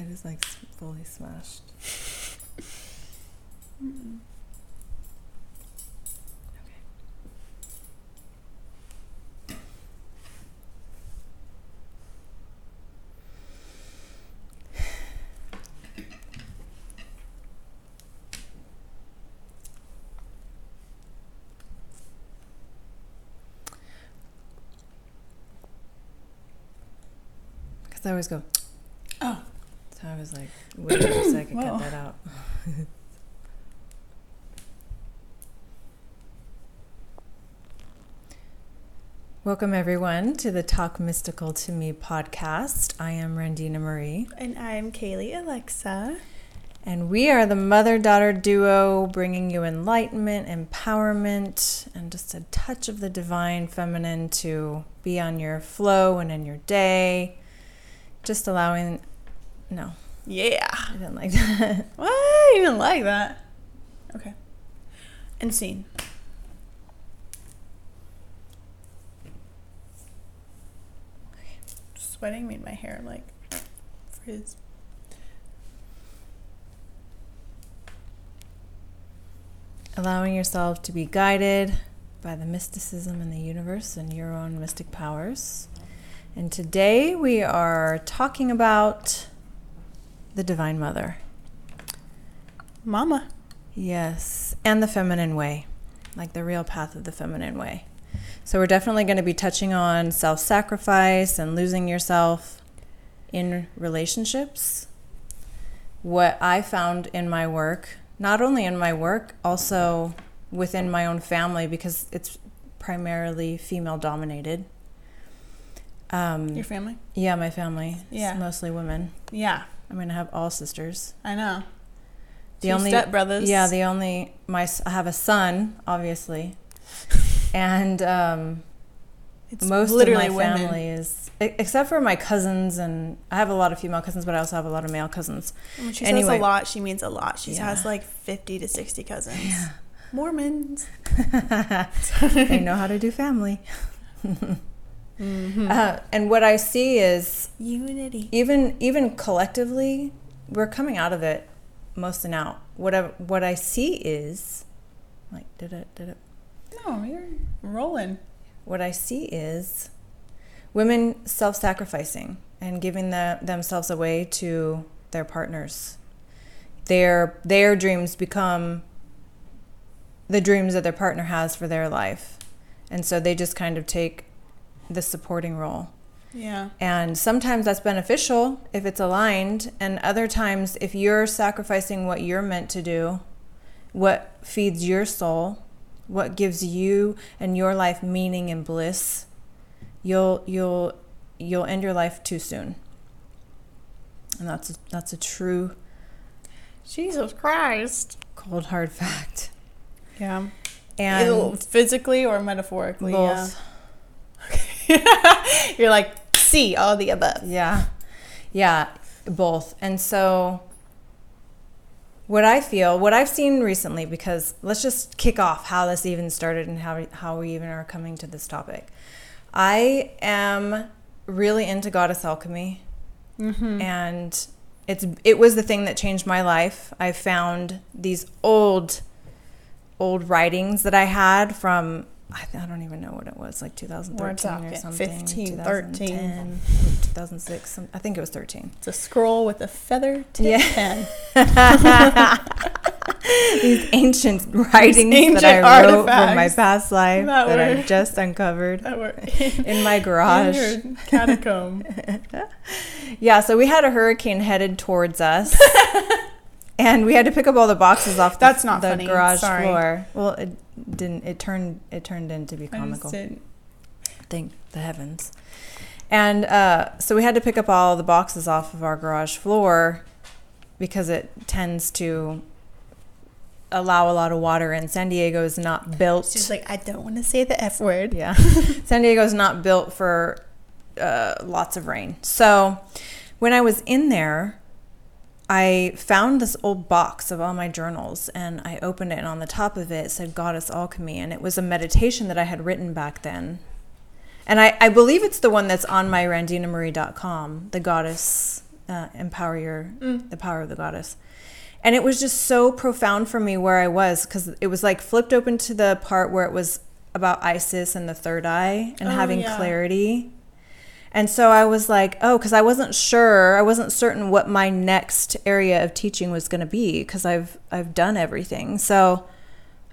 head is like fully smashed. Okay. Because I always go, was like, wait a second, Whoa. cut that out. Welcome, everyone, to the Talk Mystical to Me podcast. I am Randina Marie, and I'm Kaylee Alexa. and we are the mother daughter duo bringing you enlightenment, empowerment, and just a touch of the divine feminine to be on your flow and in your day. Just allowing, no, Yeah. I didn't like that. What? You didn't like that? Okay. And scene. Sweating made my hair like frizz. allowing yourself to be guided by the mysticism in the universe and your own mystic powers. And today we are talking about the Divine Mother. Mama. Yes, and the feminine way, like the real path of the feminine way. So we're definitely going to be touching on self sacrifice and losing yourself in relationships. What I found in my work, not only in my work, also within my own family, because it's primarily female dominated. Um, Your family? yeah, my family. Yeah. It's mostly women. Yeah. I'm going to have all sisters. I know. The Two only stepbrothers. Yeah, the only my I have a son, obviously, and um, it's most literally of my women. family is except for my cousins, and I have a lot of female cousins, but I also have a lot of male cousins. When she Anyway. says a lot, she means a lot. She Yeah. has like 50 to 60 cousins. Mormons. they know how to do family. Mm-hmm. Uh, and what I see is Unity. even even collectively, we're coming out of it mostly now. What I, what I see is like did it did it No, you're rolling. what I see is women self sacrificing and giving the, themselves away to their partners. Their, their dreams become the dreams that their partner has for their life. And so they just kind of take the supporting role. Yeah. And sometimes that's beneficial if it's aligned, and other times, if you're sacrificing what you're meant to do, what feeds your soul, what gives you and your life meaning and bliss, you'll you'll you'll end your life too soon. And that's a, that's a true Jesus Christ. cold hard fact. Yeah. And physically or metaphorically? both, Yeah. You're like, see all the above. Yeah. Yeah, both. And so what I feel, what I've seen recently because let's just kick off how this even started and how how we even are coming to this topic. I am really into goddess alchemy Mm-hmm. and it's it was the thing that changed my life. I found these old old writings that I had from I, I don't even know what it was like 2013 or something 15, 13. 2010, 2006 some, I think it was 13 It's a scroll with a feather tip Yeah. pen. these ancient writings ancient that I wrote from my past life that that, I just uncovered were in my garage. in your catacomb. Yeah, so we had a hurricane headed towards us. and we had to pick up all the boxes off the, That's not the funny. garage Sorry. floor. Well, it didn't it turned it turned into be comical. Thank the heavens. And uh, so we had to pick up all the boxes off of our garage floor because it tends to allow a lot of water in. San Diego is not built. She's like, I don't want to say the F word. Yeah. San Diego is not built for uh, lots of rain. So when I was in there, I found this old box of all my journals and I opened it, and on the top of it, said Goddess Alchemy. And it was a meditation that I had written back then. And I, I believe it's the one that's on my randinamarie.com, the goddess uh, empower your Mm. the power of the goddess. And it was just so profound for me where I was because it was like flipped open to the part where it was about Isis and the third eye and Oh, having yeah. clarity. And so I was like, oh, because I wasn't sure, I wasn't certain what my next area of teaching was going to be because I've I've done everything. So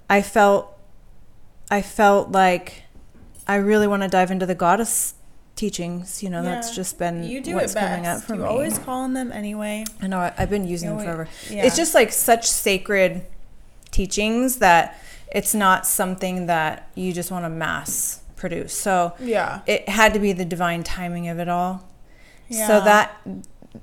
I felt I felt like I really want to dive into the goddess teachings. You know, that's just been You do what's it best. coming up for you me. always call on them anyway. I know I, I've been using You them always- forever. yeah. It's just like such sacred teachings that it's not something that you just want to mass produce. So Yeah. it had to be the divine timing of it all. Yeah. So that,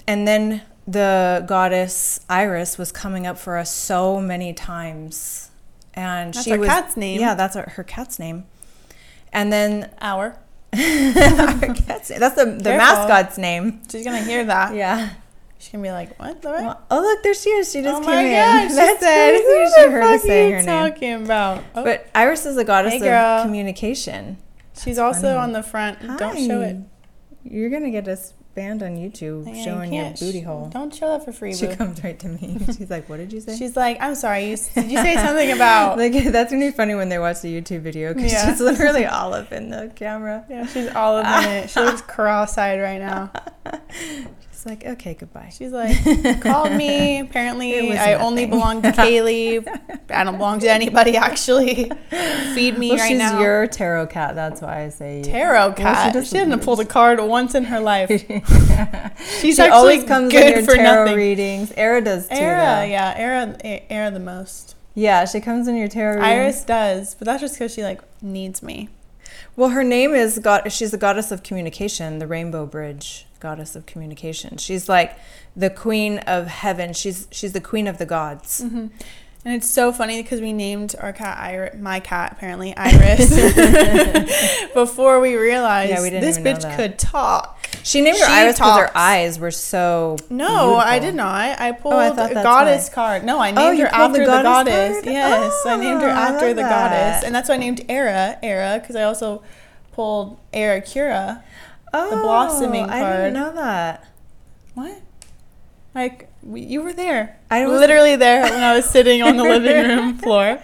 and then the goddess Iris was coming up for us so many times, and That's she our was cat's name. Yeah, that's our, her cat's name. And then Hour. our cat's that's the the Careful. mascot's name. She's gonna hear that. Yeah. She's gonna be like, "What? Laura? Well, oh look, there she is. She just oh came in. gosh!" She That's said. "Who She the heard us fuck say are you her name. talking about?" Oh, But Iris is a goddess Hey, of communication. She's also funny. on the front. Don't show it. You're gonna get us banned on YouTube Yeah, you showing your booty hole. Don't show that for free. She boo. comes right to me. She's like, "What did you say?" She's like, "I'm sorry. You, did you say something about?" like that's gonna be funny when they watch the YouTube video because Yeah. she's literally all up in the camera. yeah, she's all up in it. She looks cross-eyed right now. She's like, "Okay, goodbye." She's like, called me. Apparently, I only belong to Kaylee. I don't belong to anybody. Actually, feed me well, right she's now. your tarot cat. That's why I say tarot cat. does she, didn't some pull the card once in her life. She's she actually always comes good in your for tarot nothing. readings. Era does too. Era, though. yeah, Era, Era the most. Yeah, she comes in your tarot readings. Iris does, but that's just because she like needs me. Well, her name is God. She's the goddess of communication, the Rainbow Bridge goddess of communication. She's like the queen of heaven. She's she's the queen of the gods. hmm And it's so funny because we named our cat Iris, my cat apparently Iris, before we realized Yeah, we this bitch could talk. She named her She Iris because her eyes were so. No, I did not. I pulled Oh, I thought a goddess why. card. No, I Oh, named you her pulled the after the goddess goddess. card? Yes, I named her Oh, after the that. goddess, and that's why I named Era Era because I also pulled Era Cura. Oh, blossoming card. I didn't know that. What? Like we, you were there. I was literally there when I was sitting on the living room floor.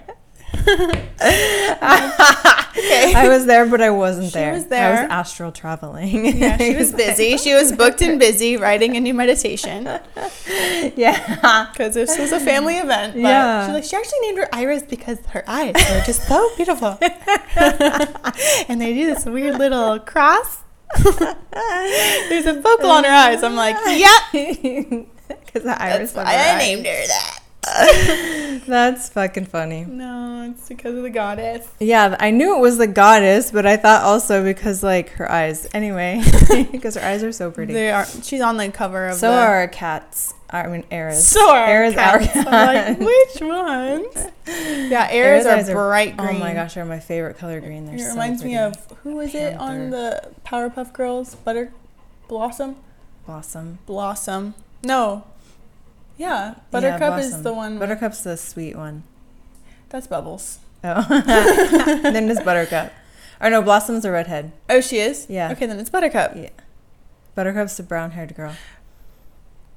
Okay. I was there, but I wasn't She there. was I was astral traveling. yeah, she was busy. She was oh, booked and busy writing a new meditation yeah. because this was a family event. But Yeah. she like she actually named her Iris because her eyes are just so beautiful, and they do this weird little cross. There's a focal on her eyes. I'm like, yep, Because the iris. that's why I eyes. named her that. That's fucking funny. No, it's because of the goddess. Yeah, I knew it was the goddess, but I thought also because like her eyes. Anyway, because her eyes are so pretty. They are. She's on the cover of so the. are our cats. I mean, Era's. So are Era's our cats. I'm like, which ones? Yeah, Era's are are- bright green. Oh my gosh, they're my favorite color green. They're It so reminds me of who was it on the Powerpuff Girls? Butter Blossom? Blossom. Blossom. No. Yeah, Buttercup is Blossom. the one. Buttercup's the sweet one. That's Bubbles. Oh, then it's Buttercup. Or no, Blossom's a redhead. Oh, she is. Yeah. Okay, then it's Buttercup. Yeah. Buttercup's the brown-haired girl.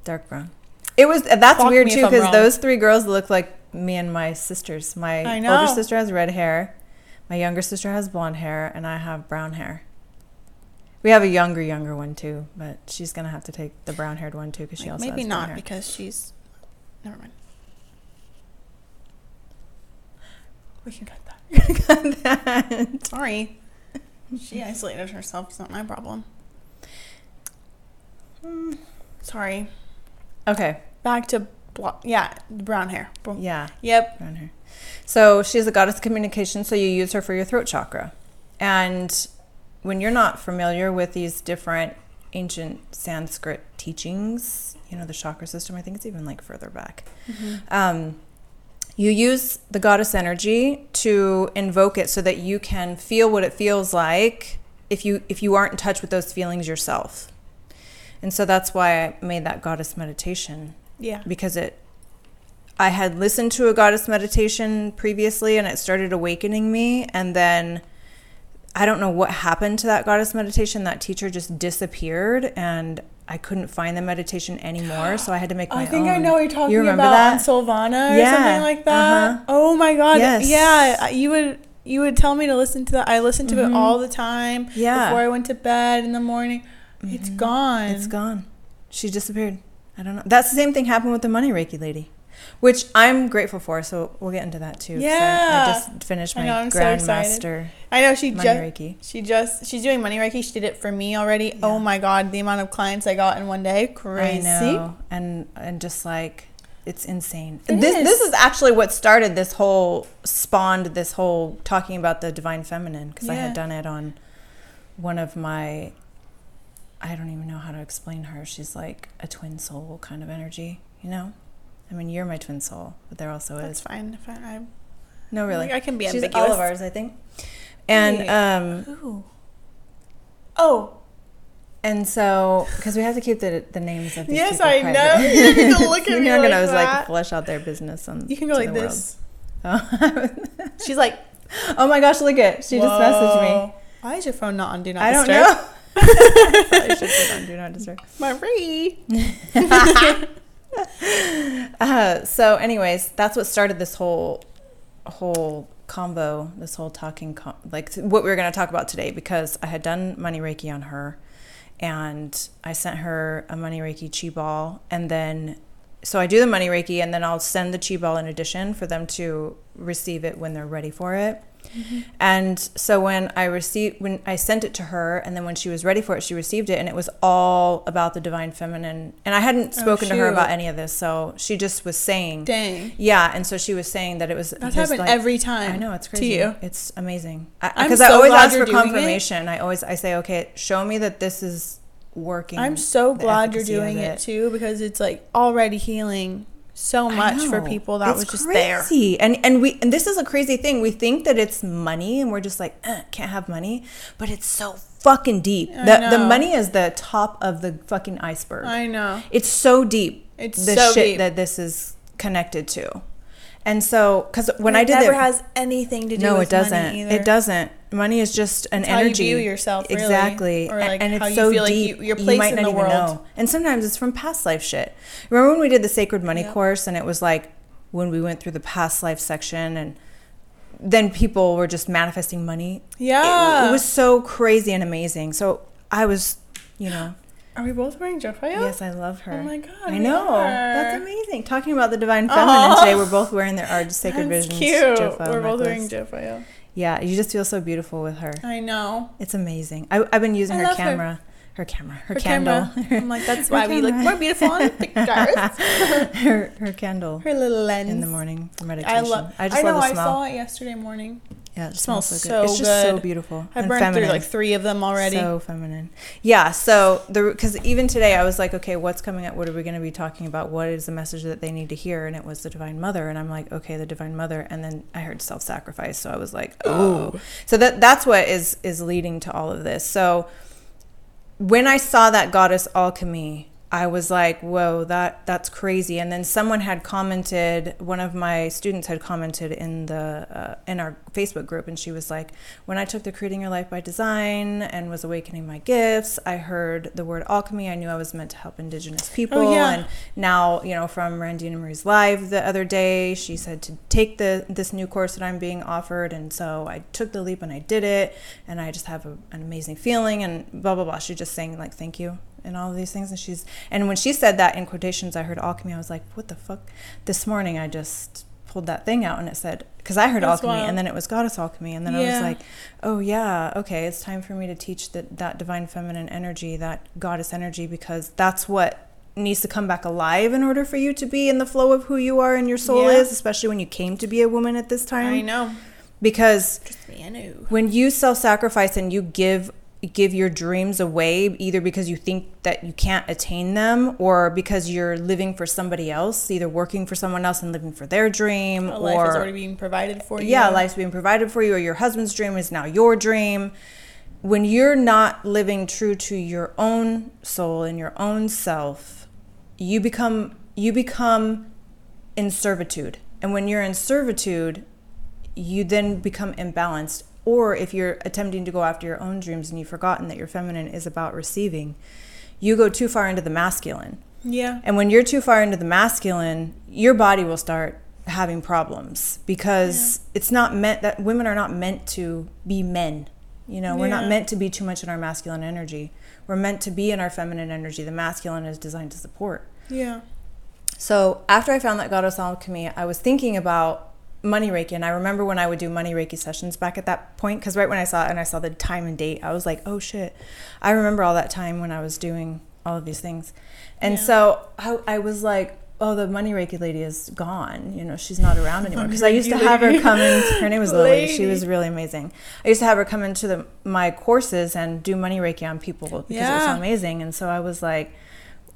Dark brown. It was uh, that's Clock weird me if too I'm because wrong. those three girls look like me and my sisters. My I older sister has red hair. My younger sister has blonde hair, and I have brown hair. We have a younger, younger one too, but she's gonna have to take the brown-haired one too because she Like, also maybe has brown hair. Maybe not because she's. Never mind. We can cut that. cut that. Sorry. She isolated herself. It's not my problem. Hmm. Sorry. okay, Back to blo- yeah, brown hair. Bro- yeah, Yep. brown hair. So she's a goddess of communication. So you use her for your throat chakra, and when you're not familiar with these different ancient Sanskrit teachings, you know the chakra system. I think it's even like further back. Um, you use the goddess energy to invoke it so that you can feel what it feels like if you if you aren't in touch with those feelings yourself. And so that's why I made that goddess meditation Yeah. because it I had listened to a goddess meditation previously and it started awakening me and then I don't know what happened to that goddess meditation that teacher just disappeared and I couldn't find the meditation anymore, so I had to make my I think own. I know what you're talking You remember about that? on Solvana or Yeah, something like that. uh-huh. Oh my god. Yes. Yeah, you would you would tell me to listen to that. I listened to Mhm. it all the time Yeah. before I went to bed in the morning. It's Mhm. gone. It's gone. She disappeared. I don't know. That's the same thing happened with the money Reiki lady, which I'm grateful for. So we'll get into that too. 'cause I- I, just finished my know, so grandmaster I know she money just Reiki. she just she's doing money reiki. She did it for me already. Yeah. Oh my god, the amount of clients I got in one day, crazy. I know, and and just like it's insane. It this is. this is actually what started this whole spawned this whole talking about the divine feminine because I had done it on one of my. I don't even know how to explain her. She's like a twin soul kind of energy, you know. I mean, you're my twin soul, but there also That's is fine. If I, I, no really. I can be She's ambiguous. all of ours, I think. And um, Ooh. Oh, and so because we have to keep the the names of these Yes, people I private. know. You need to look at You're not like gonna that. like flesh out their business on. you can go like this. Oh. She's like, oh my gosh! Look at She just messaged me. Why is your phone not on Do Not I don't know. I should put on do not disturb. Marie. Uh, so, anyways, that's what started this whole whole combo, this whole talking, com- like what we were going to talk about today, because I had done money reiki on her, and I sent her a money reiki chi ball, and then so I do the money reiki, and then I'll send the chi ball in addition for them to receive it when they're ready for it. Mm-hmm. And so when I received when I sent it to her and then when she was ready for it she received it and it was all about the divine feminine and I hadn't Oh, spoken to her about any of this so she just was saying Dang. yeah and so she was saying that it was That's happened like- every time. I know it's crazy. to you. it's amazing because I, so always ask for doing it. confirmation I always I say okay show me that this is working I'm so glad you're doing it. it. too because it's like already healing so much for people that It's was just there. And and we and this is a crazy thing. We think that it's money, and we're just like eh, can't have money, but it's so fucking deep. I The the money is the top of the fucking iceberg. I know. it's so deep. It's the so shit deep. that this is connected to, and so because when it I did never it, never has anything to do no, with it doesn't. It doesn't. Money is just an It's how you view yourself, really. exactly, Or, like, and it's how you so feel like deep. you- your place might in not the even world. know. And sometimes it's from past life shit. Remember when we did the sacred money course, and it was like when we went through the past life section, and then people were just manifesting money. Yeah. it, was so crazy and amazing. So I was, you know, Are we both wearing Jafaya? yes, I love her. Oh my god. I know. That's amazing. Talking about the divine feminine Aw. today, we're both wearing their our sacred That's visions. cute. Jofo We're both wearing necklace. Yeah, you just feel so beautiful with her. I know. It's amazing. I, I've been using I her love her. camera, her, camera, her, Her candle, camera. I'm like, that's Her why we look more beautiful on the pictures. her, her candle Her little lens. in the morning for meditation. I love. I, just know. love the I saw it yesterday morning. Yeah, it smells smells so so good. It's just so beautiful. I and burned feminine. through like three of them already. So feminine. Yeah. So the because even today I was like, okay, what's coming up? What are we going to be talking about? What is the message that they need to hear? And it was the Divine Mother. And I'm like, okay, the Divine Mother. And then I heard self-sacrifice. So I was like, oh. So that that's what is is leading to all of this. So when I saw that goddess alchemy, I was like, whoa, that that's crazy. And then someone had commented, one of my students had commented in the uh, in our Facebook group, and she was like, when I took the creating your life by design and was awakening my gifts, I heard the word alchemy. I knew I was meant to help Indigenous people. Oh, yeah. And now, you know, from Randina Marie's live the other day, she said to take the this new course that I'm being offered, and so I took the leap and I did it, and I just have a, an amazing feeling, and blah blah blah. She's just saying like thank you and all of these things, and she's and when she said that in quotations, I heard alchemy. I was like, what the fuck? This morning, I just pulled that thing out and it said because I heard That's alchemy wild. and then it was goddess alchemy and then I was like oh yeah okay it's time for me to teach that that divine feminine energy that goddess energy because that's what needs to come back alive in order for you to be in the flow of who you are and your soul Yeah. is especially when you came to be a woman at this time I know. because me, I when you self-sacrifice and you give give your dreams away either because you think that you can't attain them or because you're living for somebody else either working for someone else and living for their dream A or life is already being provided for you. yeah, life's being provided for you, or your husband's dream is now your dream. When you're not living true to your own soul and your own self, you become you become in servitude. And when you're in servitude, you then become imbalanced. Or if you're attempting to go after your own dreams and you've forgotten that your feminine is about receiving, you go too far into the masculine. Yeah. And when you're too far into the masculine, your body will start having problems because it's not meant that women are not meant to be men. You know, we're not meant to be too much in our masculine energy. We're meant to be in our feminine energy. The masculine is designed to support. Yeah. So after I found that goddess alchemy, I was thinking about money reiki, and I remember when I would do money reiki sessions back at that point, because right when I saw it and I saw the time and date, I was like, oh shit, I remember all that time when I was doing all of these things, and Yeah. so I, I was like. Oh, the money reiki lady is gone. You know, she's not around anymore. Because I used to have her come in. Her name was Lily. She was really amazing. I used to have her come into the, my courses and do money reiki on people because it was so amazing. And so I was like,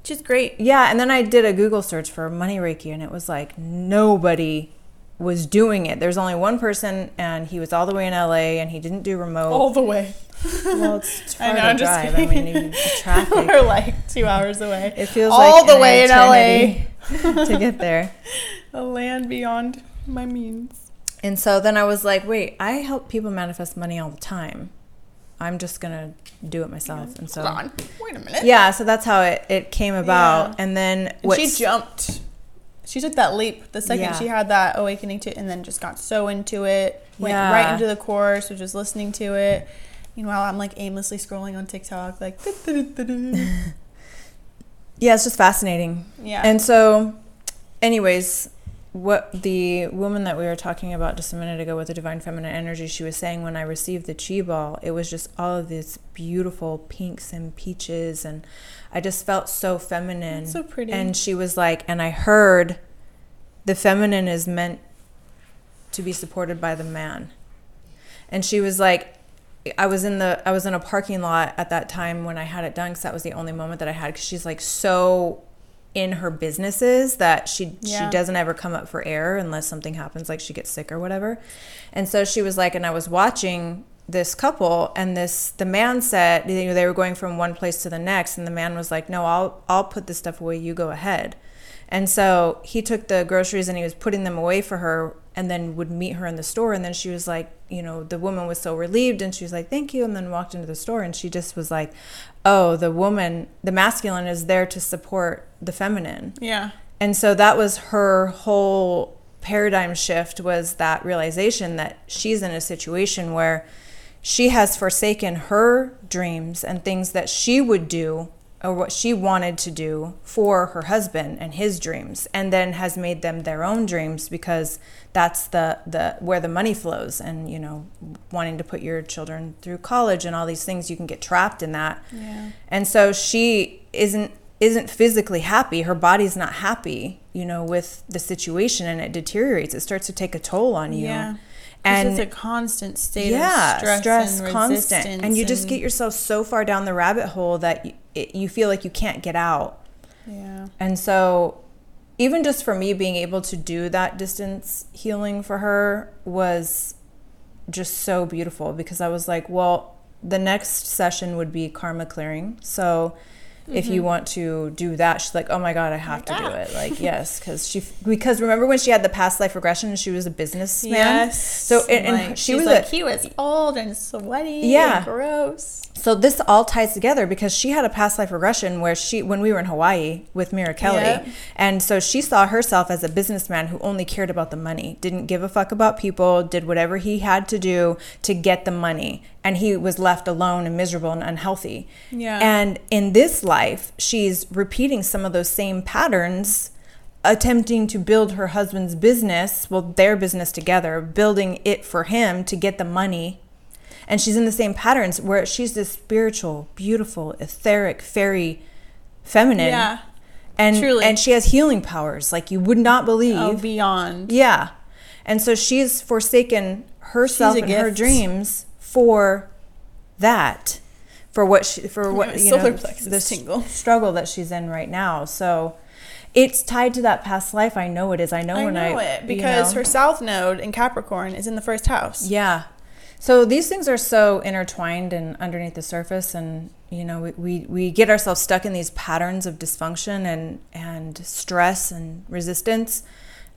Which is great. yeah, and then I did a Google search for money Reiki, and it was like nobody was doing it. There's only one person, and he was all the way in LA, and he didn't do remote. All the way. well, it's, it's I far know, to I'm just drive. I mean, even traffic. We're like two hours away. It feels all like the way in LA to get there. A land beyond my means. And so then I was like, wait, I help people manifest money all the time. I'm just gonna do it myself. And so Hold on. Wait a minute. yeah, so that's how it, it came about. Yeah. And then what she jumped. She took that leap the second Yeah. she had that awakening to, and then just got so into it. Went Yeah. right into the course, was just listening to it. Meanwhile, I'm like aimlessly scrolling on TikTok, like. yeah, it's just fascinating. yeah. And so, anyways, what the woman that we were talking about just a minute ago with the divine feminine energy, she was saying when I received the chi ball, it was just all of these beautiful pinks and peaches, and I just felt so feminine. That's so pretty. And she was like, and I heard the feminine is meant to be supported by the man. And she was like, I was in the I was in a parking lot at that time when I had it done because that was the only moment that I had because she's like so in her businesses that she Yeah. she doesn't ever come up for air unless something happens like she gets sick or whatever. And so she was like and I was watching this couple and this the man said you know, they were going from one place to the next and the man was like no I'll I'll put this stuff away you go ahead. And so he took the groceries and he was putting them away for her and then would meet her in the store. And then she was like, you know, the woman was so relieved and she was like, thank you. And then walked into the store and she just was like, oh, the woman, the masculine is there to support the feminine. yeah. And so that was her whole paradigm shift was that realization that she's in a situation where she has forsaken her dreams and things that she would do or what she wanted to do for her husband and his dreams and then has made them their own dreams because that's the the where the money flows and you know wanting to put your children through college and all these things you can get trapped in that. Yeah. and so she isn't isn't physically happy. Her body's not happy you know with the situation and it deteriorates. It starts to take a toll on you. Yeah. and it's a constant state yeah of stress, and constant. and you just get yourself so far down the rabbit hole that you, it, you feel like you can't get out. Yeah. And so even just for me being able to do that distance healing for her was just so beautiful because I was like, well, the next session would be karma clearing. So if you mm-hmm. want to do that, she's like, oh my God, I have to do it. Like, yes. Cause she, because remember when she had the past life regression and she was a businessman? yes So, and, and like, she was like a, he was old and sweaty Yeah. and gross So this all ties together because she had a past life regression where she, when we were in Hawaii with Mira Kelley, and so she saw herself as a businessman who only cared about the money, didn't give a fuck about people, did whatever he had to do to get the money, and he was left alone and miserable and unhealthy. Yeah. And in this life, she's repeating some of those same patterns attempting to build her husband's business, well, their business together, building it for him to get the money. And she's in the same patterns where she's this spiritual, beautiful, etheric, fairy, feminine. yeah And truly. and she has healing powers like you would not believe. oh beyond Yeah. And so she's forsaken herself She's and her dreams for that. For what she for what you solar know the tingle. struggle that she's in right now. So it's tied to that past life. I know it is. I know I when know I it you because know. her south node in Capricorn is in the first house. Yeah. So these things are so intertwined and underneath the surface and you know we, we, we get ourselves stuck in these patterns of dysfunction and, and stress and resistance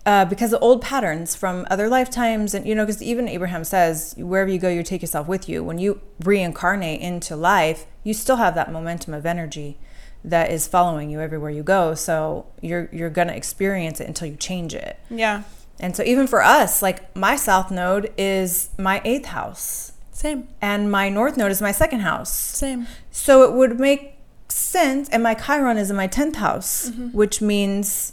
uh, because of old patterns from other lifetimes and you know because even abraham says wherever you go you take yourself with you when you reincarnate into life you still have that momentum of energy that is following you everywhere you go. So you're you're gonna experience it until you change it. Yeah. And so even for us, like my south node is my eighth house, Same. and my north node is my second house. Same. So it would make sense, and my Chiron is in my tenth house, Mm-hmm. which means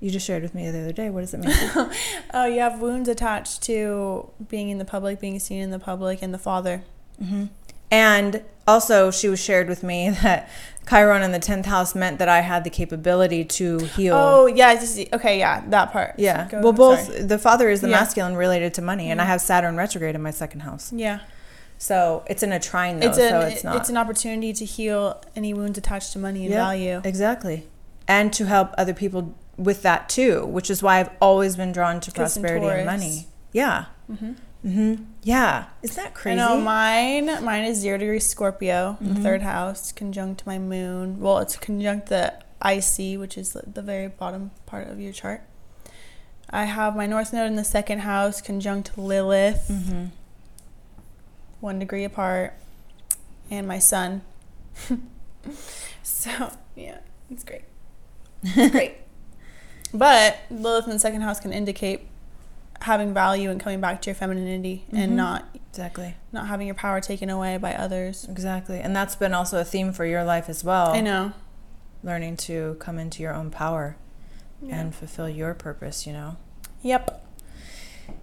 you just shared with me the other day. What does it mean? Oh, you have wounds attached to being in the public, being seen in the public, and the father. And also, she was shared with me that Chiron in the 10th house meant that I had the capability to heal. Oh, yeah. Just, okay, yeah, that part. yeah. Go- well, both sorry. the father is the Yeah. Mm-hmm. masculine related to money, and I have Saturn retrograde in my second house. Yeah. So it's in a trine, though. It's, an, so it's not. It's an opportunity to heal any wounds attached to money and Yeah, value. Exactly. And to help other people with that too, which is why I've always been drawn to prosperity and money. Yeah. Mm-hmm. hmm Yeah. Isn't that I crazy? know mine. Mine is zero degree Scorpio, in Mm-hmm. the third house, conjunct my moon. Well, it's conjunct the IC, which is the, very bottom part of your chart. I have my North Node in the second house, conjunct Lilith, hmm one degree apart, and my Sun. so yeah, it's great. It's great. But Lilith in the second house can indicate having value and coming back to your femininity Mhm. and not Exactly. not having your power taken away by others. Exactly. And that's been also a theme for your life as well. I know. Learning to come into your own power Yeah. and fulfill your purpose, you know? Yep.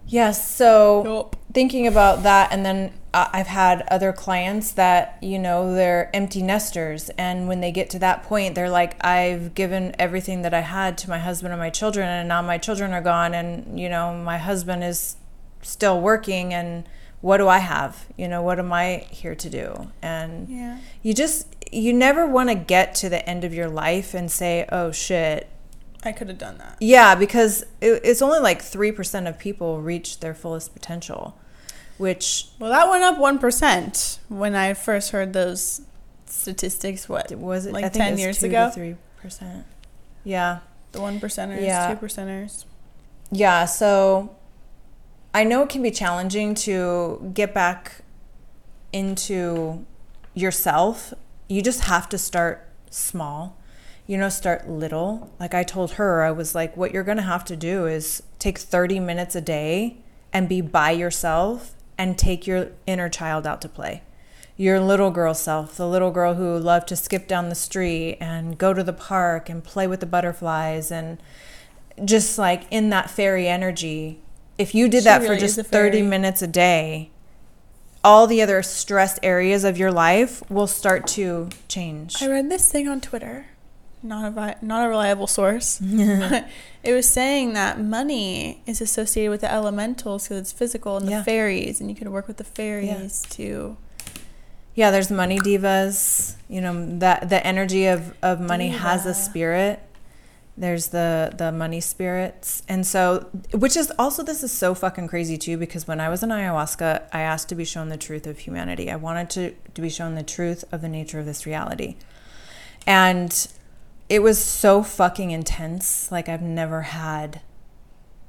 Yes. So Yup. thinking about that and then uh, i've had other clients that you know they're empty nesters and when they get to that point they're like i've given everything that i had to my husband and my children and now my children are gone and you know my husband is still working and what do i have you know what am i here to do and Yeah. you just you never want to get to the end of your life and say oh shit I could have done that. yeah, because it, it's only like 3% of people reach their fullest potential, which Well, that went up 1% when I first heard those statistics. What? was it Like I think 10 it was years 2 ago? to 3%. Yeah. The 1 percenters, Yeah. 2 percenters. Yeah, so I know it can be challenging to get back into yourself. You just have to start small. You know, start little. Like I told her, I was like, what you're going to have to do is take 30 minutes a day and be by yourself and take your inner child out to play. Your little girl self, the little girl who loved to skip down the street and go to the park and play with the butterflies and just like in that fairy energy, if you did She that really for just 30 minutes a day, all the other stressed areas of your life will start to change. I read this thing on Twitter. Not a vi- not a reliable source. it was saying that money is associated with the elementals because it's physical and Yeah. the fairies, and you can work with the fairies to. Yeah, there's money divas. You know that the energy of of money has a spirit. There's the the money spirits, and so which is also this is so fucking crazy too because when I was in ayahuasca, I asked to be shown the truth of humanity. I wanted to to be shown the truth of the nature of this reality, and it was so fucking intense. Like I've never had.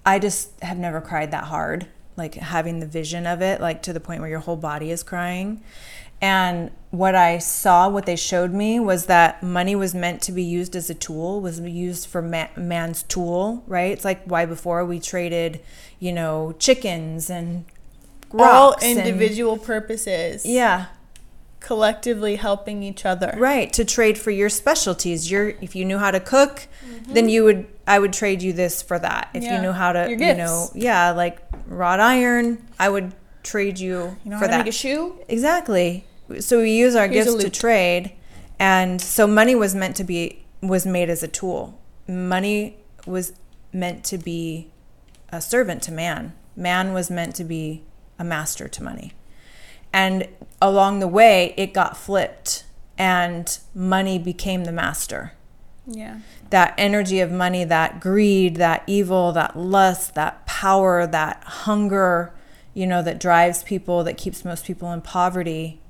I just have never cried that hard. Like having the vision of it, like to the point where your whole body is crying. And what I saw, what they showed me, was that money was meant to be used as a tool, was used for ma- man's tool, right? It's like why before we traded, you know, chickens and all rocks and- individual purposes. yeah, Collectively helping each other. right. To trade for your specialties. Your if you knew how to cook, then you would. I would trade you this for that. If Mm-hmm. Yeah. you knew how to, you know, yeah, like wrought iron, I would trade you, You know for that. make a shoe? Exactly. So we use our Here's gifts to trade, and so money was meant to be was made as a tool. Money was meant to be a servant to man. Man was meant to be a master to money. And along the way, it got flipped, and money became the master Yeah. that energy of money, that greed, that evil, that lust, that power, that hunger, you know, that drives people, that keeps most people in poverty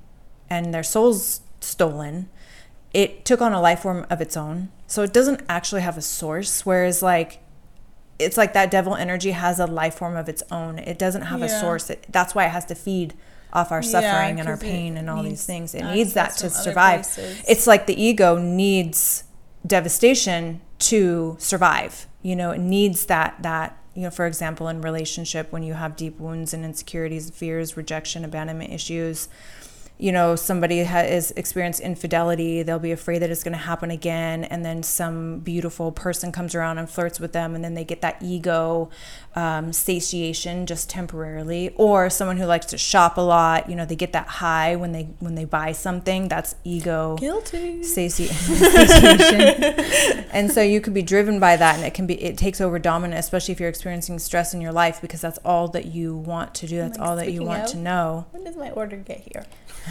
and their souls stolen, it took on a life form of its own. So it doesn't actually have a source. Whereas, like, it's like that devil energy has a life form of its own. It doesn't have a source. It, that's why it has to feed off our Yeah, suffering and our pain and all these things. It needs that to survive. It's like the ego needs devastation to survive. You know, it needs that that you know, for example, in relationship when you have deep wounds and insecurities, fears, rejection, abandonment issues, you know, somebody has experienced infidelity, they'll be afraid that it's going to happen again. And then some beautiful person comes around and flirts with them, and then they get that ego um, satiation just temporarily. Or someone who likes to shop a lot, you know, they get that high when they when they buy something. That's ego Guilty. sati- satiation. and so you could be driven by that, and it can be it takes over dominant, especially if you're experiencing stress in your life, because that's all that you want to do. That's Like, all that you want to know. When does my order get here?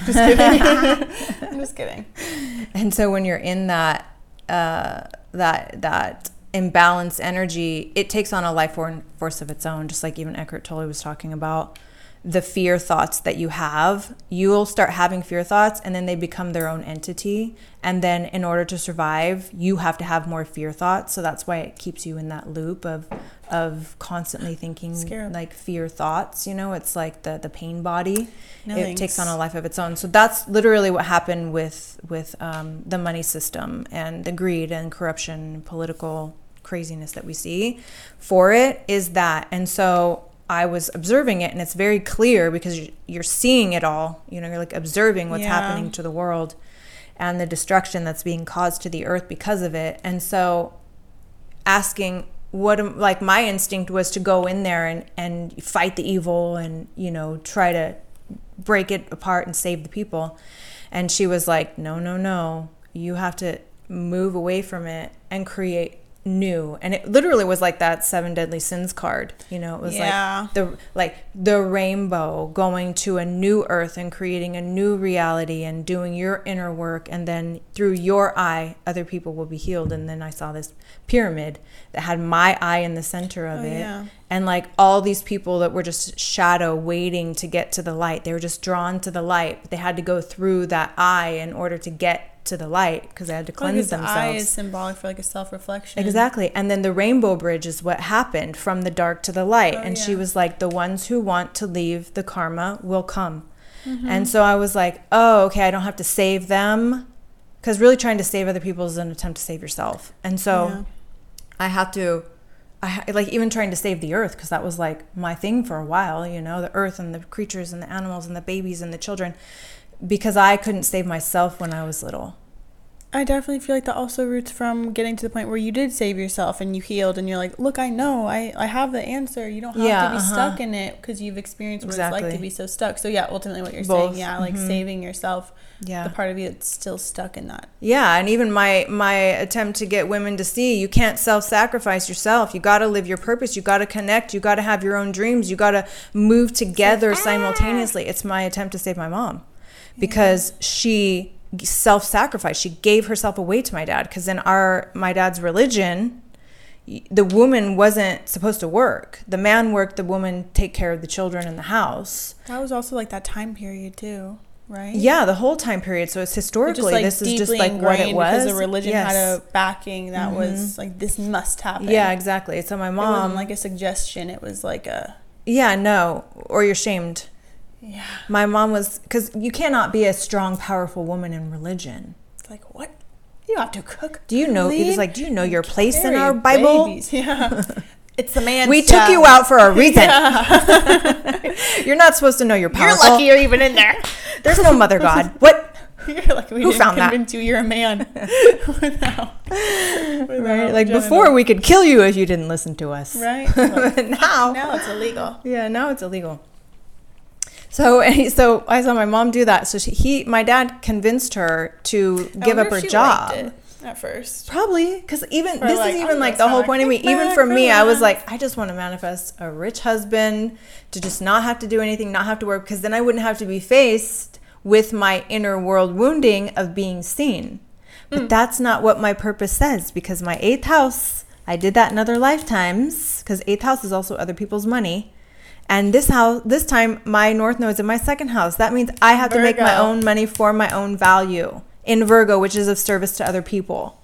Just kidding. I'm just kidding. And so when you're in that uh, that that imbalanced energy, it takes on a life force of its own. Just like even Eckhart Tolle was talking about the fear thoughts that you have, you'll start having fear thoughts, and then they become their own entity. And then in order to survive, you have to have more fear thoughts. So that's why it keeps you in that loop of of constantly thinking Scared. like fear thoughts. You know, it's like the the pain body No it takes on a life of its own. So that's literally what happened with with um, the money system and the greed and corruption, political craziness that we see. For it is that, and so I was observing it, and it's very clear because you- you're seeing it all. You know, you're like observing what's Yeah. happening to the world and the destruction that's being caused to the earth because of it. And so asking what like my instinct was to go in there and and fight the evil and you know try to break it apart and save the people. And she was like no no no. You have to move away from it and create new and it literally was like that seven deadly sins card you know? It was Yeah. like the like the rainbow going to a new earth and creating a new reality and doing your inner work. And then through your eye other people will be healed. And then i saw this pyramid that had my eye in the center of Oh, it. yeah. and like all these people that were just shadow waiting to get to the light they were just drawn to the light. But they had to go through that eye in order to get to the light because they had to cleanse his eye themselves is symbolic for like a self-reflection. Exactly. And then the rainbow bridge is what happened from the dark to the light. Oh, and she was like, the ones who want to leave the karma will come. Mm-hmm. And so I was like, oh, okay, I don't have to save them. Because really trying to save other people is an attempt to save yourself. And so Yeah. I had to, I like even trying to save the earth because that was like my thing for a while, you know, the earth and the creatures and the animals and the babies and the children because I couldn't save myself when I was little. I definitely feel like that also roots from getting to the point where you did save yourself and you healed and you're like, look, I know, I, I have the answer. You don't have Yeah, to be uh-huh. stuck in it because you've experienced what it's like to be so stuck. So yeah, ultimately what you're Both. saying, yeah, like Mhm. saving yourself, Yeah. the part of you that's still stuck in that. Yeah, and even my my attempt to get women to see you can't self-sacrifice yourself. You got to live your purpose. You got to connect. You got to have your own dreams. You got to move together simultaneously. It's my attempt to save my mom because she self-sacrificed. She gave herself away to my dad because in our my dad's religion the woman wasn't supposed to work. The man worked, the woman take care of the children in the house. That was also like that time period too, right? Yeah, the whole time period. So it's historically like, this is just like what it was. because the religion Yes. had a backing that was mm-hmm. like this must happen. Yeah, exactly. So my it mom, wasn't like a suggestion. It was like a yeah, no, or you're shamed. Yeah. My mom was because you cannot be a strong, powerful woman in religion. It's like what you have to cook. Do you know? It was like, do you know your place in our Bible? babies. Yeah, it's the man. We took you out for a reason. you're not supposed to know you're You're lucky you're even in there. There's no mother God. What? You're like we Who didn't found that? convince you you're a man. without, Right? Like genital- before, we could kill you if you didn't listen to us. right? Like, now, now it's illegal. Yeah, now it's illegal. So, so I saw my mom do that. So she, he, my dad, convinced her to give up her she job. at first. Probably because even Or this like, is even gonna like the whole point of me. Even for me, I was like, I just want to manifest a rich husband to just not have to do anything, not have to work, because then I wouldn't have to be faced with my inner world wounding of being seen. But Mm. that's not what my purpose says because my eighth house, I did that in other lifetimes because eighth house is also other people's money. And this house, this time, my north node is in my second house. That means I have to make my own money for my own value in Virgo, which is of service to other people.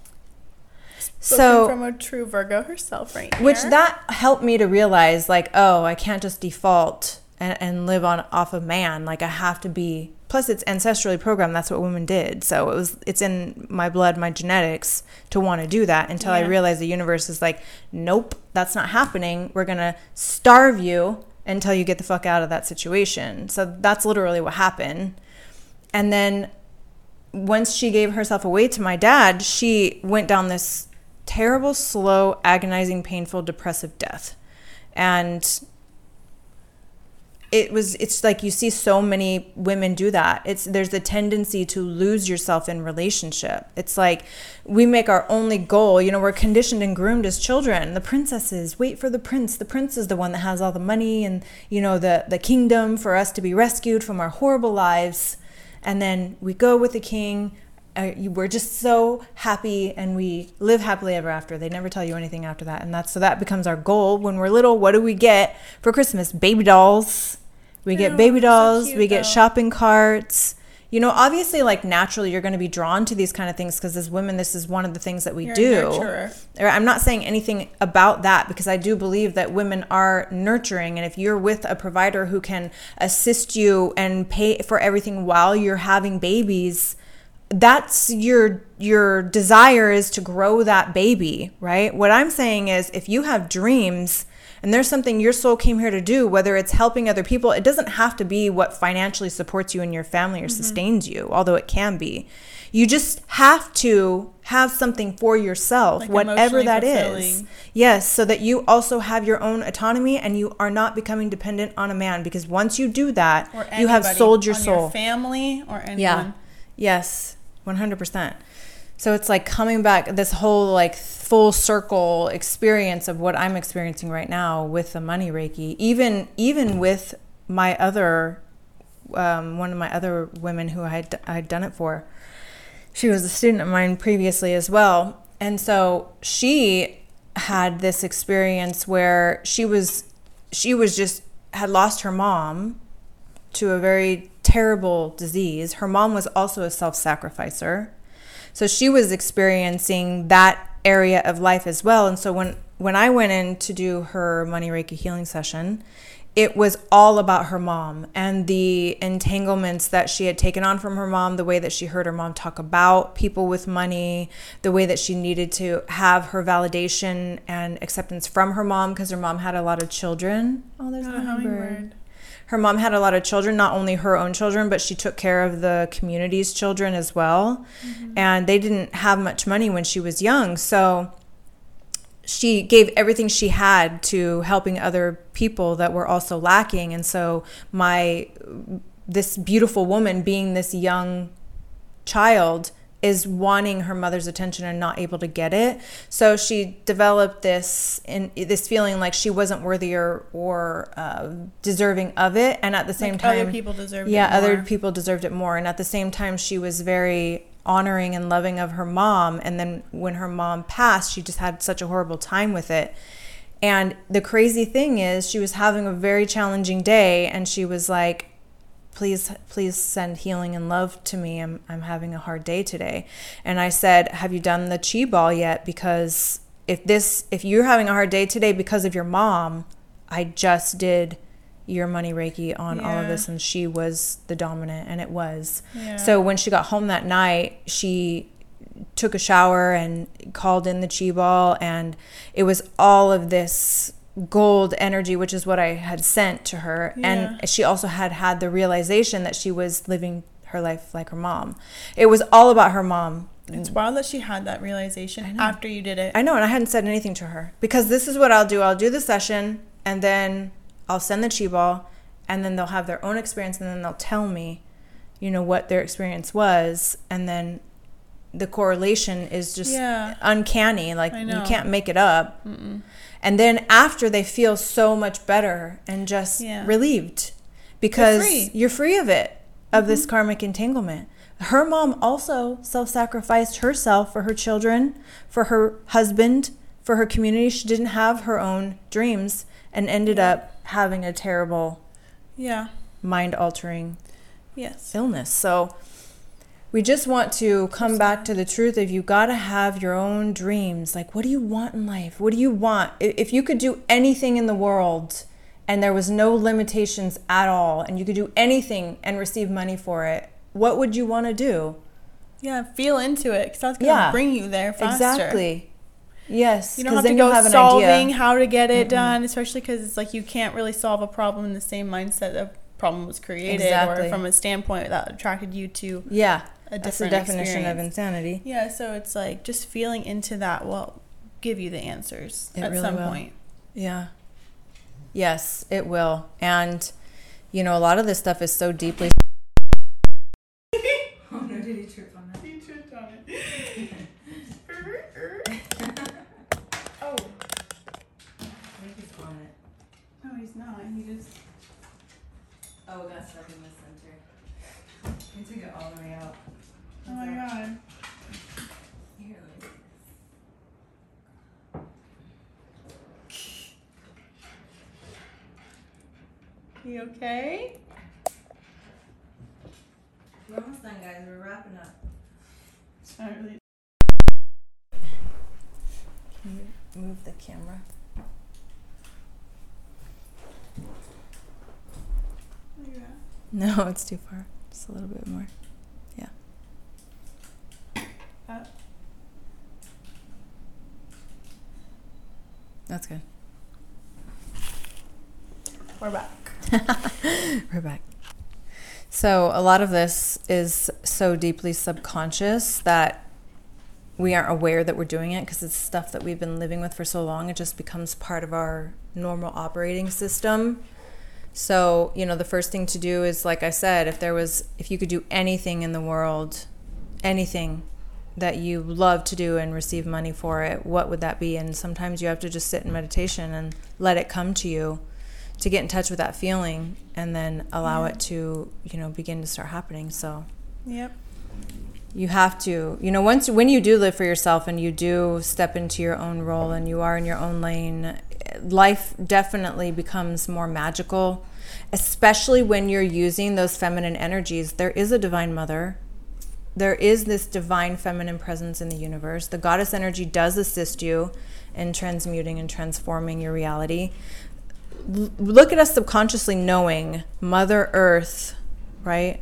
Spoken So, from a true Virgo herself, right? which here. that helped me to realize, like, oh, I can't just default and, and live on off of man. Like I have to be. Plus, it's ancestrally programmed. That's what women did. So it was. It's in my blood, my genetics, to want to do that. Until I Yeah. realized the universe is like, nope, that's not happening. We're gonna starve you until you get the fuck out of that situation. So that's literally what happened. And then once she gave herself away to my dad, she went down this terrible, slow, agonizing, painful, depressive death. And it was it's like you see so many women do that. It's there's a tendency to lose yourself in relationship. It's like we make our only goal you know we're conditioned and groomed as children. The princesses wait for the prince. The prince is the one that has all the money and you know the the kingdom for us to be rescued from our horrible lives. And then we go with the king. Uh, we're just so happy and we live happily ever after. They never tell you anything after that. And that's so that becomes our goal. When we're little what do we get for christmas? Baby dolls we get Oh, baby so dolls cute, we get though. shopping carts you know obviously like naturally you're going to be drawn to these kind of things because as women this is one of the things that we You're do I'm not saying anything about that because I do believe that women are nurturing. And if you're with a provider who can assist you and pay for everything while you're having babies, that's your your desire is to grow that baby, right? What I'm saying is if you have dreams and there's something your soul came here to do, whether it's helping other people, it doesn't have to be what financially supports you and your family or mm-hmm. sustains you, although it can be. You just have to have something for yourself, Like whatever that is. fulfilling. Yes, so that you also have your own autonomy and you are not becoming dependent on a man because once you do that, you have sold your soul. family or anyone. Yeah. Yes. 100%. So it's like coming back this whole like full circle experience of what I'm experiencing right now with the money reiki. Even even with my other um, one of my other women who I had I'd done it for. She was a student of mine previously as well. And so she had this experience where she was she was just had lost her mom to a very terrible disease. Her mom was also a self sacrificer. So she was experiencing that area of life as well. And so when, when I went in to do her money Reiki healing session, it was all about her mom and the entanglements that she had taken on from her mom, the way that she heard her mom talk about people with money, the way that she needed to have her validation and acceptance from her mom because her mom had a lot of children. Oh, there's Oh, a hummingbird hummingbird. Her mom had a lot of children, not only her own children, but she took care of the community's children as well. Mm-hmm. And they didn't have much money when she was young. So she gave everything she had to helping other people that were also lacking. And so my this beautiful woman being this young child is wanting her mother's attention and not able to get it. So she developed this in this feeling like she wasn't worthy or, or uh, deserving of it, and at the same Like time, other people deserved it yeah, other more. people deserved it more. And at the same time, she was very honoring and loving of her mom. And then when her mom passed, she just had such a horrible time with it. And the crazy thing is, she was having a very challenging day, and she was like, please please send healing and love to me I'm, I'm having a hard day today and i said have you done the chi ball yet because if this if you're having a hard day today because of your mom i just did your money reiki on all of Yeah. this and she was the dominant and it was Yeah. so when she got home that night she took a shower and called in the chi ball and it was all of this gold energy which is what i had sent to her. Yeah. and she also had had the realization that she was living her life like her mom. It was all about her mom. It's wild that she had that realization after you did it. i know and i hadn't said anything to her. Because this is what i'll do. I'll do the session and then i'll send the chi ball and then they'll have their own experience and then they'll tell me you know what their experience was. And then the correlation is just Yeah. uncanny. Like you can't make it up and then after they feel so much better and just Yeah. relieved because free. you're free of it of this mm-hmm. karmic entanglement her mom also self-sacrificed herself for her children for her husband for her community she didn't have her own dreams and ended up having a terrible Yeah. mind-altering Yes. illness. So we just want to come back to the truth of you got to have your own dreams. Like, what do you want in life? What do you want? If you could do anything in the world and there was no limitations at all and you could do anything and receive money for it, what would you want to do? Yeah, feel into it because that's going to Yeah. bring you there faster. Exactly. Yes, You don't have to go have solving idea. how to get it done, especially because it's like you can't really solve a problem in the same mindset the problem was created Exactly. or from a standpoint that attracted you to Yeah, a that's the different definition of insanity. Yeah, so it's like just feeling into that will give you the answers It at really some will. point. Yeah. Yes, it will. And, you know, a lot of this stuff is so deeply. Oh no, did he trip on that? He tripped on it. oh, I think he's on it. no, he's not. He just. Oh, it got stuck in the center. He took it all the way out. Oh my god. Here, let me You okay? We're almost done, guys. We're wrapping up. It's not really. Can you move the camera? No, it's too far. Just a little bit more. Yeah. Uh. That's good. We're back. We're back. So, a lot of this is so deeply subconscious that we aren't aware that we're doing it because it's stuff that we've been living with for so long. It just becomes part of our normal operating system. So, you know, the first thing to do is, like I said, if there was, if you could do anything in the world, anything that you love to do and receive money for it, what would that be? And sometimes you have to just sit in meditation and let it come to you to get in touch with that feeling and then allow it to, you know, begin to start happening. So, Yep. you have to you know once when you do live for yourself and you do step into your own role and you are in your own lane life definitely becomes more magical especially when you're using those feminine energies. There is a divine mother. There is this divine feminine presence in the universe. The goddess energy does assist you in transmuting and transforming your reality look at us subconsciously knowing mother earth right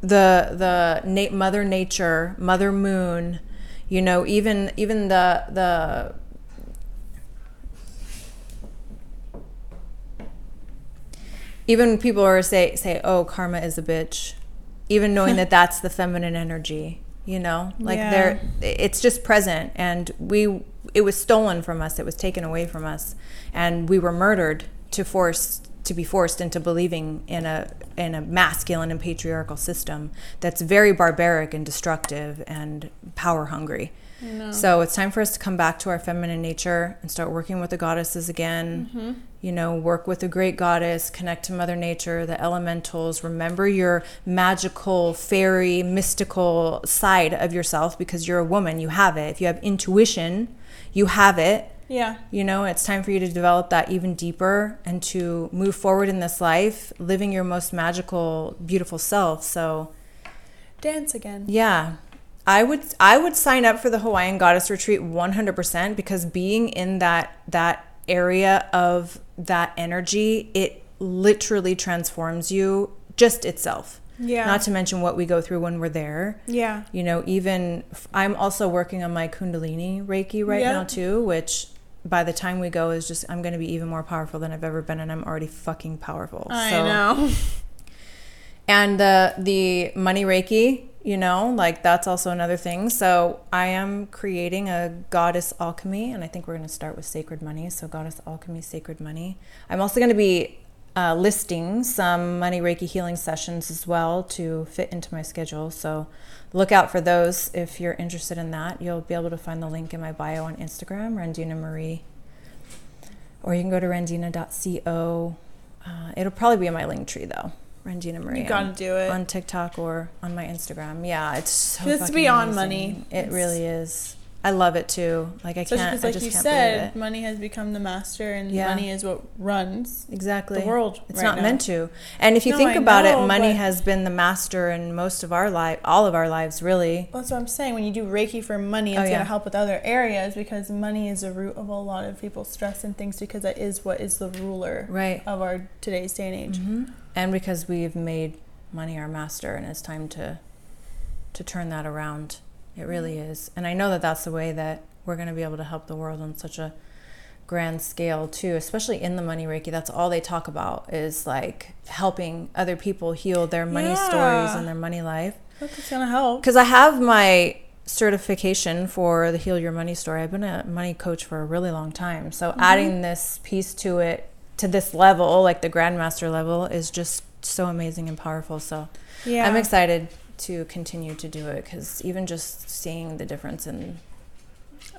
the the na- mother nature mother moon you know even even the the even people are say say oh karma is a bitch even knowing that that's the feminine energy you know like Yeah. there it's just present and we it was stolen from us it was taken away from us and we were murdered to force to be forced into believing in a in a masculine and patriarchal system that's very barbaric and destructive and power hungry so it's time for us to come back to our feminine nature and start working with the goddesses again. Mm-hmm. You know, work with the great goddess, connect to Mother Nature, the elementals. Remember your magical, fairy, mystical side of yourself because you're a woman. You have it. If you have intuition, you have it. Yeah. You know, it's time for you to develop that even deeper and to move forward in this life, living your most magical, beautiful self. So, Dance again. yeah. I would I would sign up for the Hawaiian Goddess Retreat 100% because being in that that area of that energy, it literally transforms you just itself. Yeah. Not to mention what we go through when we're there. Yeah. You know, even I'm also working on my Kundalini Reiki right Yeah. now too, which by the time we go is just I'm going to be even more powerful than I've ever been and I'm already fucking powerful. I So- know. and the the money reiki you know like that's also another thing so i am creating a goddess alchemy and i think we're going to start with sacred money so goddess alchemy sacred money i'm also going to be uh, listing some money reiki healing sessions as well to fit into my schedule so look out for those if you're interested in that you'll be able to find the link in my bio on instagram Rendina marie or you can go to rendina.co. uh, it'll probably be in my Linktree though Rendina Marie You gotta on- do it. on TikTok or on my Instagram. Yeah, it's so It's fucking beyond amazing. money. It It's- really is. I love it too. Like I Especially can't. because, I just you can't said, it. money has become the master, and Yeah. money is what runs Exactly. the world. It's right not now. meant to. And if you No, think I about know, it, money has been the master in most of our life, all of our lives, really. Well, that's what I'm saying. When you do Reiki for money, Oh, it's yeah. going to help with other areas because money is the root of a lot of people's stress and things because that is what is the ruler Right. of our today's day and age. hmm And because we've made money our master, and it's time to to turn that around. It really mm. is. And I know that that's the way that we're going to be able to help the world on such a grand scale too, especially in the money reiki. That's all they talk about is like helping other people heal their money stories and their money life. That's going to help. Because I have my certification for the Heal Your Money story. I've been a money coach for a really long time. So mm-hmm. adding this piece to it to this level, like the grandmaster level, is just so amazing and powerful. So Yeah. I'm excited to continue to do it because even just seeing the difference in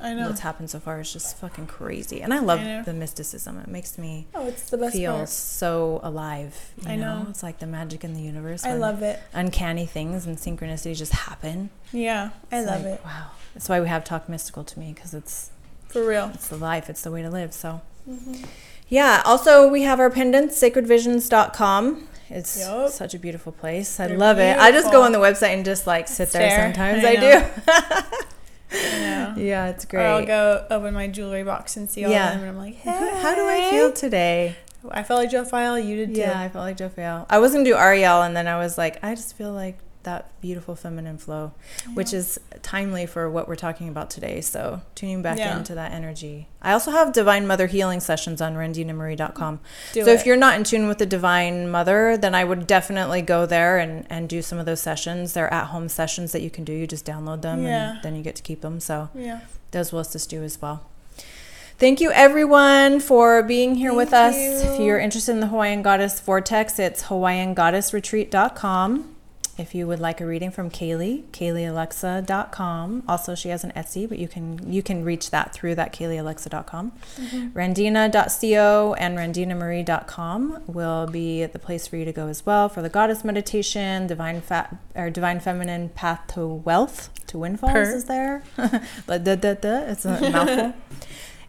I know. what's happened so far is just fucking crazy. And I love I the mysticism. It makes me Oh, it's the best feel part. so alive. You I know. It's like the magic in the universe. I love it. uncanny things and synchronicity just happen. Yeah, I It's love like, it. Wow. That's why we have talk mystical to me because it's For real. it's the life, it's the way to live. So Mm-hmm. yeah. Also, we have our pendants, sacredvisions.com. It's Yup. such a beautiful place. I They're love it. I just go on the website and just like sit there sometimes. I I, do. I yeah, it's Or great. I'll go open my jewelry box and see all Yeah. of them, and I'm like, hey. How do I feel today? I felt like Jophiel. You did too. Yeah, I felt like Jophiel. I was gonna do Ariel, and then I was like, I just feel like that beautiful feminine flow, which is timely for what we're talking about today. So tuning back Yeah. into that energy. I also have Divine Mother healing sessions on rendinamarie.com. Do so it. if you're not in tune with the Divine Mother, then I would definitely go there and, and do some of those sessions. They're at home sessions that you can do. You just download them Yeah. and then you get to keep them. So yeah. those will assist you as well. Thank you, everyone, for being here with us. Thank If you're interested in the Hawaiian Goddess Vortex, it's hawaiiangoddessretreat.com. If you would like a reading from Kaylee, KayleeAlexa.com. Also, she has an Etsy, but you can you can reach that through that KayleeAlexa.com. Mm-hmm. Rendina.co and randinamarie.com will be the place for you to go as well for the goddess meditation, divine fat or divine feminine path to wealth to windfalls Per. is there. Da, da, da, da. It's a mouthful.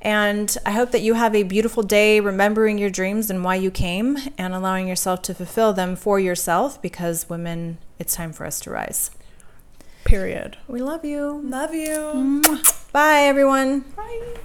And I hope that you have a beautiful day remembering your dreams and why you came and allowing yourself to fulfill them for yourself because women, it's time for us to rise. Period. We love you. Love you. Bye, everyone. Bye.